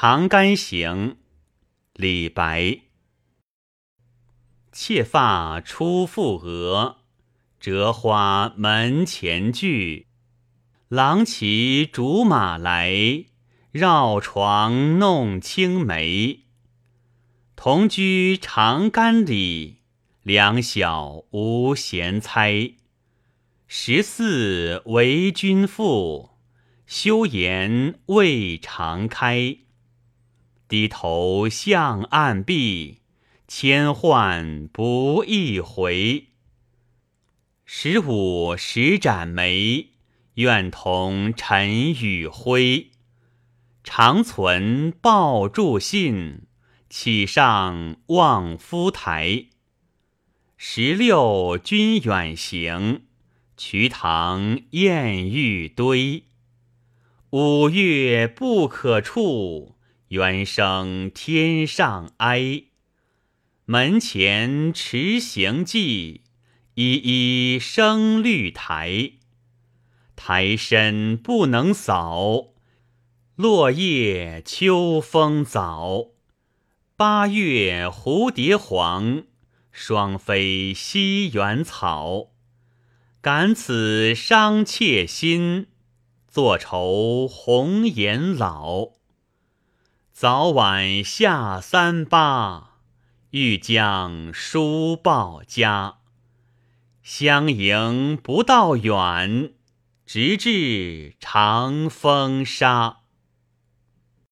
长干行，李白。妾发初覆额，折花门前剧。郎骑竹马来，绕床弄青梅。同居长干里，两小无嫌猜。十四为君妇，休言未尝开。低头向暗壁。千唤不一回，十五十盏梅，愿同尘与灰。长存报祝信，岂上望夫台。十六君远行，瞿塘滟玉堆。五月不可触，猿声天上哀。门前迟行迹，依依生绿苔。苔深不能扫，落叶秋风早。八月蝴蝶黄，双飞西园草。感此伤妾心，坐愁红颜老。早晚下三巴。欲将书报家，相迎不道远，直至长风沙。